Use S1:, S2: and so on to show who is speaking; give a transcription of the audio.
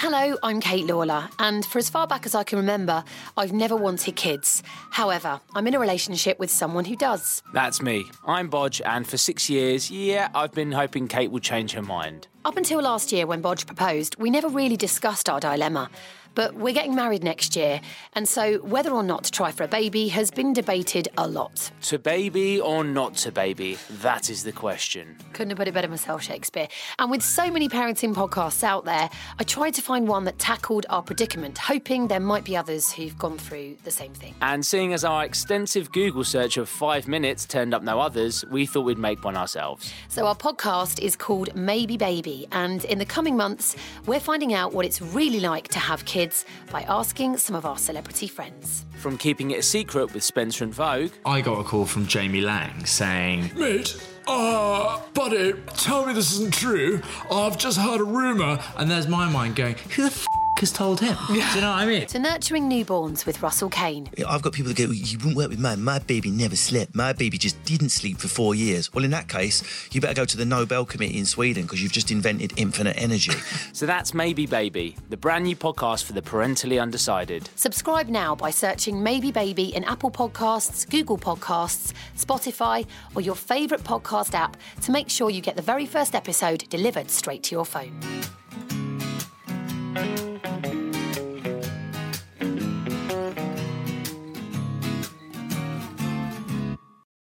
S1: Hello, I'm Kate Lawler, and for as far back as I can remember, I've never wanted kids. However, I'm in a relationship with someone who does.
S2: That's me. I'm Boj, and for six years, yeah, I've been hoping Kate will change her mind.
S1: Up until last year when Boj proposed, we never really discussed our dilemma. But we're getting married next year, and so whether or not to try for a baby has been debated a lot.
S2: To baby or not to baby? That is the question.
S1: Couldn't have put it better myself, Shakespeare. And with so many parenting podcasts out there, I tried to find one that tackled our predicament, hoping there might be others who've gone through the same thing.
S2: And seeing as our extensive Google search of five minutes turned up no others, we thought we'd make one ourselves.
S1: So our podcast is called Maybe Baby, and in the coming months, we're finding out what it's really like to have kids by asking some of our celebrity friends.
S2: From keeping it a secret with Spencer and Vogue,
S3: I got a call from Jamie Laing saying,
S4: Mate, uh, buddy, tell me this isn't true. I've just heard a rumour.
S3: and there's my mind going, who the f has told him? Do you know what I mean?
S1: To nurturing newborns with Russell Kane.
S5: I've got people that go, you wouldn't work with mine. My baby never slept. My baby just didn't sleep for four years. Well, in that case, you better go to the Nobel Committee in Sweden because you've just invented infinite energy.
S2: so that's Maybe Baby, the brand new podcast for the parentally undecided.
S1: Subscribe now by searching Maybe Baby in Apple Podcasts, Google Podcasts, Spotify, or your favourite podcast app to make sure you get the very first episode delivered straight to your phone.